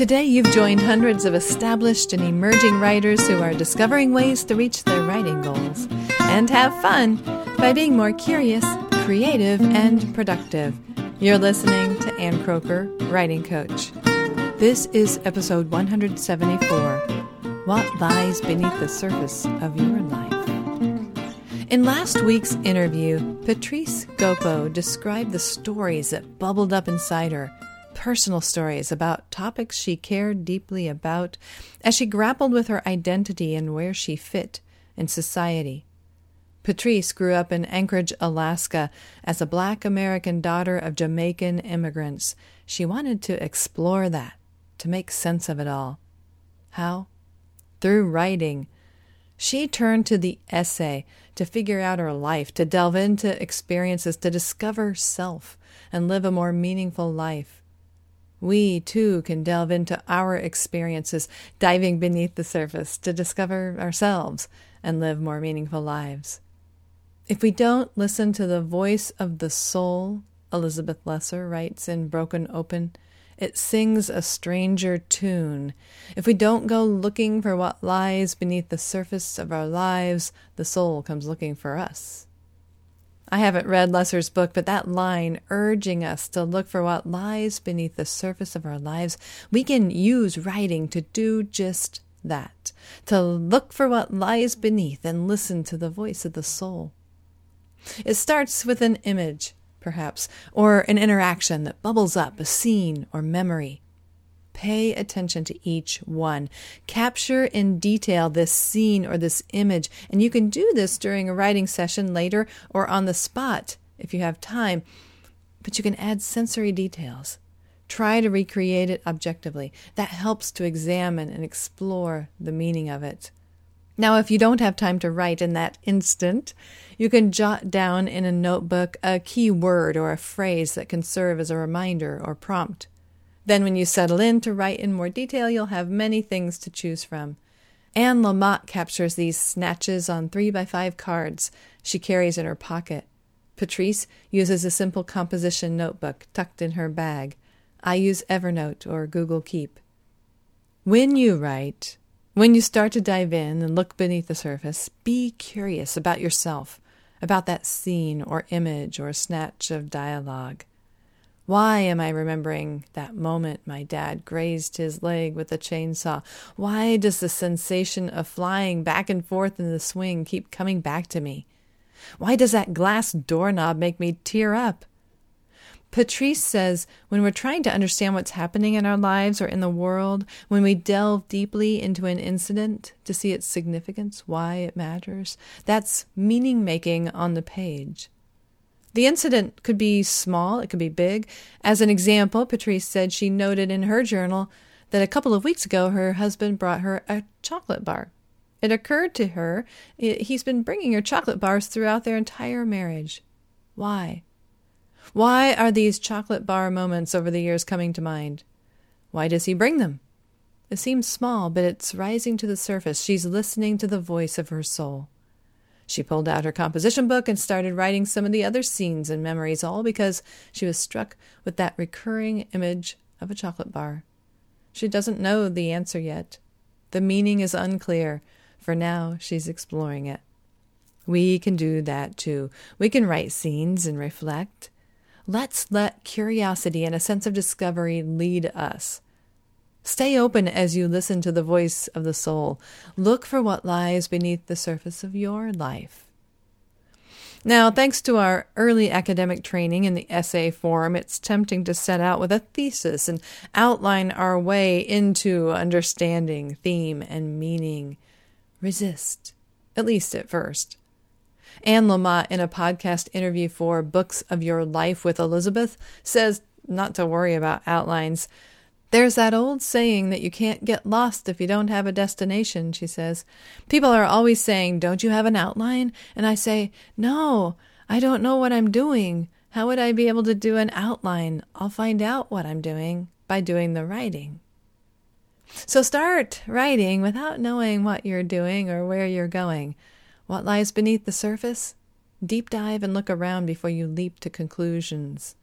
Today, you've joined hundreds of established and emerging writers who are discovering ways to reach their writing goals and have fun by being more curious, creative, and productive. You're listening to Ann Kroeker, Writing Coach. This is episode 174 What Lies Beneath the Surface of Your Life. In last week's interview, Patrice Gopo described the stories that bubbled up inside her personal stories about topics she cared deeply about as she grappled with her identity and where she fit in society. Patrice grew up in Anchorage, Alaska, as a black American daughter of Jamaican immigrants. She wanted to explore that, to make sense of it all. How? Through writing. She turned to the essay to figure out her life, to delve into experiences, to discover self, and live a more meaningful life. We, too, can delve into our experiences, diving beneath the surface to discover ourselves and live more meaningful lives. If we don't listen to the voice of the soul, Elizabeth Lesser writes in Broken Open, it sings a stranger tune. If we don't go looking for what lies beneath the surface of our lives, the soul comes looking for us. I haven't read Lesser's book, but that line urging us to look for what lies beneath the surface of our lives, we can use writing to do just that, to look for what lies beneath and listen to the voice of the soul. It starts with an image, perhaps, or an interaction that bubbles up, a scene or memory. Pay attention to each one. Capture in detail this scene or this image, and you can do this during a writing session later or on the spot if you have time. But you can add sensory details. Try to recreate it objectively. That helps to examine and explore the meaning of it. Now, if you don't have time to write in that instant, you can jot down in a notebook a key word or a phrase that can serve as a reminder or prompt. Then, when you settle in to write in more detail, you'll have many things to choose from. Anne Lamott captures these snatches on three by five cards she carries in her pocket. Patrice uses a simple composition notebook tucked in her bag. I use Evernote or Google Keep. When you write, when you start to dive in and look beneath the surface, be curious about yourself, about that scene or image or snatch of dialogue. Why am I remembering that moment my dad grazed his leg with a chainsaw? Why does the sensation of flying back and forth in the swing keep coming back to me? Why does that glass doorknob make me tear up? Patrice says when we're trying to understand what's happening in our lives or in the world, when we delve deeply into an incident to see its significance, why it matters, that's meaning making on the page. The incident could be small, it could be big. As an example, Patrice said she noted in her journal that a couple of weeks ago her husband brought her a chocolate bar. It occurred to her he's been bringing her chocolate bars throughout their entire marriage. Why? Why are these chocolate bar moments over the years coming to mind? Why does he bring them? It seems small, but it's rising to the surface. She's listening to the voice of her soul. She pulled out her composition book and started writing some of the other scenes and memories, all because she was struck with that recurring image of a chocolate bar. She doesn't know the answer yet. The meaning is unclear. For now, she's exploring it. We can do that too. We can write scenes and reflect. Let's let curiosity and a sense of discovery lead us. Stay open as you listen to the voice of the soul. Look for what lies beneath the surface of your life. Now, thanks to our early academic training in the essay form, it's tempting to set out with a thesis and outline our way into understanding theme and meaning. Resist, at least at first. Anne Lamott, in a podcast interview for Books of Your Life with Elizabeth, says not to worry about outlines. There's that old saying that you can't get lost if you don't have a destination, she says. People are always saying, Don't you have an outline? And I say, No, I don't know what I'm doing. How would I be able to do an outline? I'll find out what I'm doing by doing the writing. So start writing without knowing what you're doing or where you're going. What lies beneath the surface? Deep dive and look around before you leap to conclusions.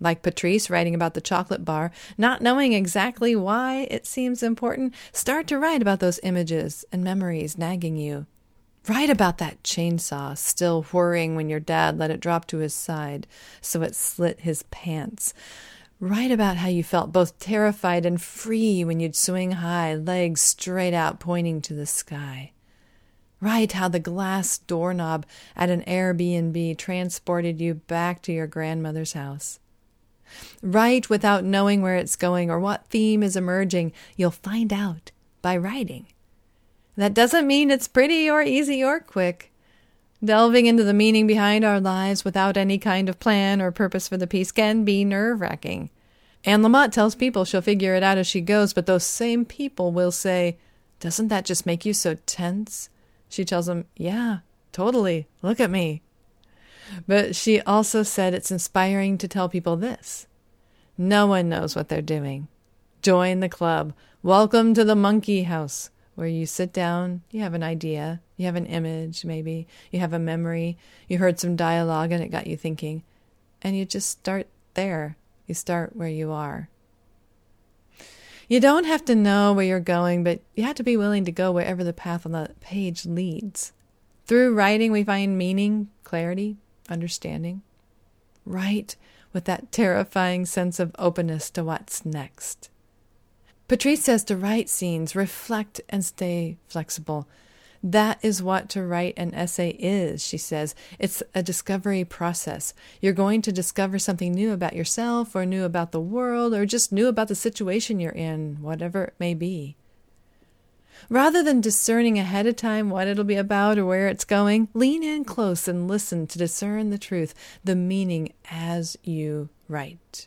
Like Patrice writing about the chocolate bar, not knowing exactly why it seems important, start to write about those images and memories nagging you. Write about that chainsaw still whirring when your dad let it drop to his side so it slit his pants. Write about how you felt both terrified and free when you'd swing high, legs straight out pointing to the sky. Write how the glass doorknob at an Airbnb transported you back to your grandmother's house. Write without knowing where it's going or what theme is emerging. You'll find out by writing. That doesn't mean it's pretty or easy or quick. Delving into the meaning behind our lives without any kind of plan or purpose for the piece can be nerve wracking. Anne Lamott tells people she'll figure it out as she goes, but those same people will say, Doesn't that just make you so tense? She tells them, Yeah, totally. Look at me. But she also said it's inspiring to tell people this no one knows what they're doing. Join the club. Welcome to the monkey house, where you sit down, you have an idea, you have an image, maybe, you have a memory, you heard some dialogue and it got you thinking, and you just start there. You start where you are. You don't have to know where you're going, but you have to be willing to go wherever the path on the page leads. Through writing, we find meaning, clarity, understanding. Write with that terrifying sense of openness to what's next. Patrice says to write scenes, reflect and stay flexible. That is what to write an essay is, she says. It's a discovery process. You're going to discover something new about yourself, or new about the world, or just new about the situation you're in, whatever it may be. Rather than discerning ahead of time what it'll be about or where it's going, lean in close and listen to discern the truth, the meaning as you write.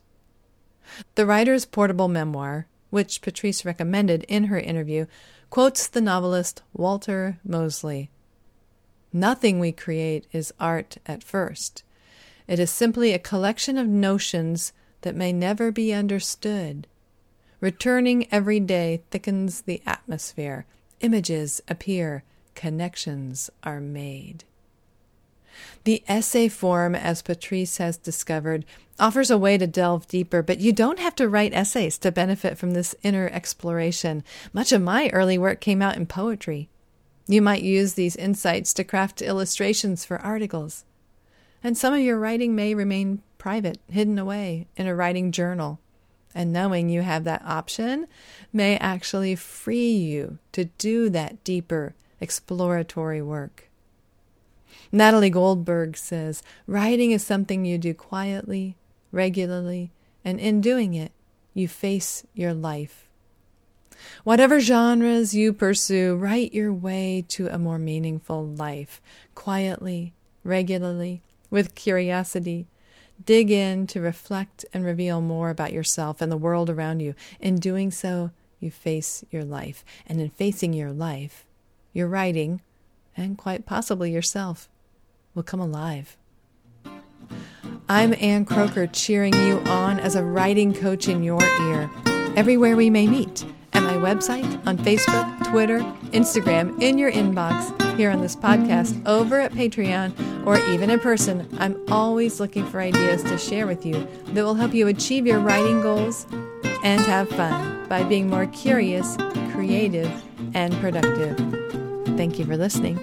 The writer's portable mentor, which Patrice recommended in her interview, quotes the novelist Walter Mosley Nothing we create is art at first. It is simply a collection of notions that may never be understood. Returning every day thickens the atmosphere. Images appear, connections are made. The essay form, as Patrice has discovered, offers a way to delve deeper, but you don't have to write essays to benefit from this inner exploration. Much of my early work came out in poetry. You might use these insights to craft illustrations for articles. And some of your writing may remain private, hidden away in a writing journal and knowing you have that option may actually free you to do that deeper exploratory work. Natalie Goldberg says writing is something you do quietly, regularly, and in doing it, you face your life. Whatever genres you pursue, write your way to a more meaningful life, quietly, regularly, with curiosity, Dig in to reflect and reveal more about yourself and the world around you. In doing so, you face your life. And in facing your life, your writing, and quite possibly yourself, will come alive. I'm Ann Kroeker cheering you on as a writing coach in your ear, everywhere we may meet at my website, on Facebook, Twitter, Instagram, in your inbox, here on this podcast, over at Patreon, or even in person. I'm always looking for ideas to share with you that will help you achieve your writing goals and have fun by being more curious, creative, and productive. Thank you for listening.